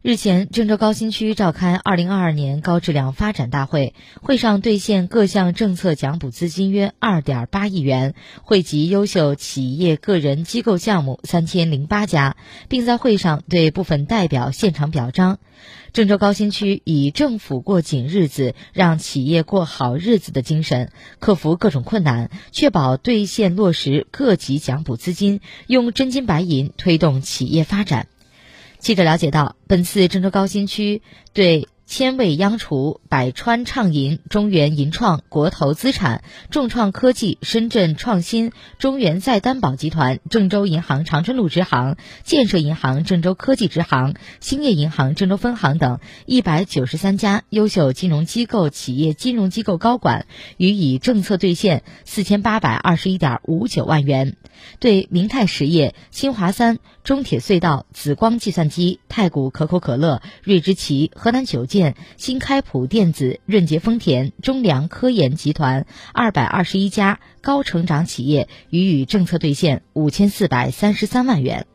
日前，郑州高新区召开二零二二年高质量发展大会，会上兑现各项政策奖补资金约二点八亿元，惠及优秀企业、个人、机构项目三千零八家，并在会上对部分代表现场表彰。郑州高新区以政府过紧日子，让企业过好日子的精神，克服各种困难，确保兑现落实各级奖补资金，用真金白银推动企业发展。记者了解到，本次郑州高新区对。千味央厨、百川畅饮、中原银创、国投资产、众创科技、深圳创新、中原再担保集团、郑州银行长春路支行、建设银行郑州科技支行、兴业银行郑州分行等一百九十三家优秀金融机构企业金融机构高管予以政策兑现四千八百二十一点五九万元。对明泰实业、新华三、中铁隧道、紫光计算机、太谷可口可乐、瑞之奇、河南九建、新开普电子、润捷丰田、中粮科研集团二百二十一家高成长企业予以政策兑现五千四百三十三万元。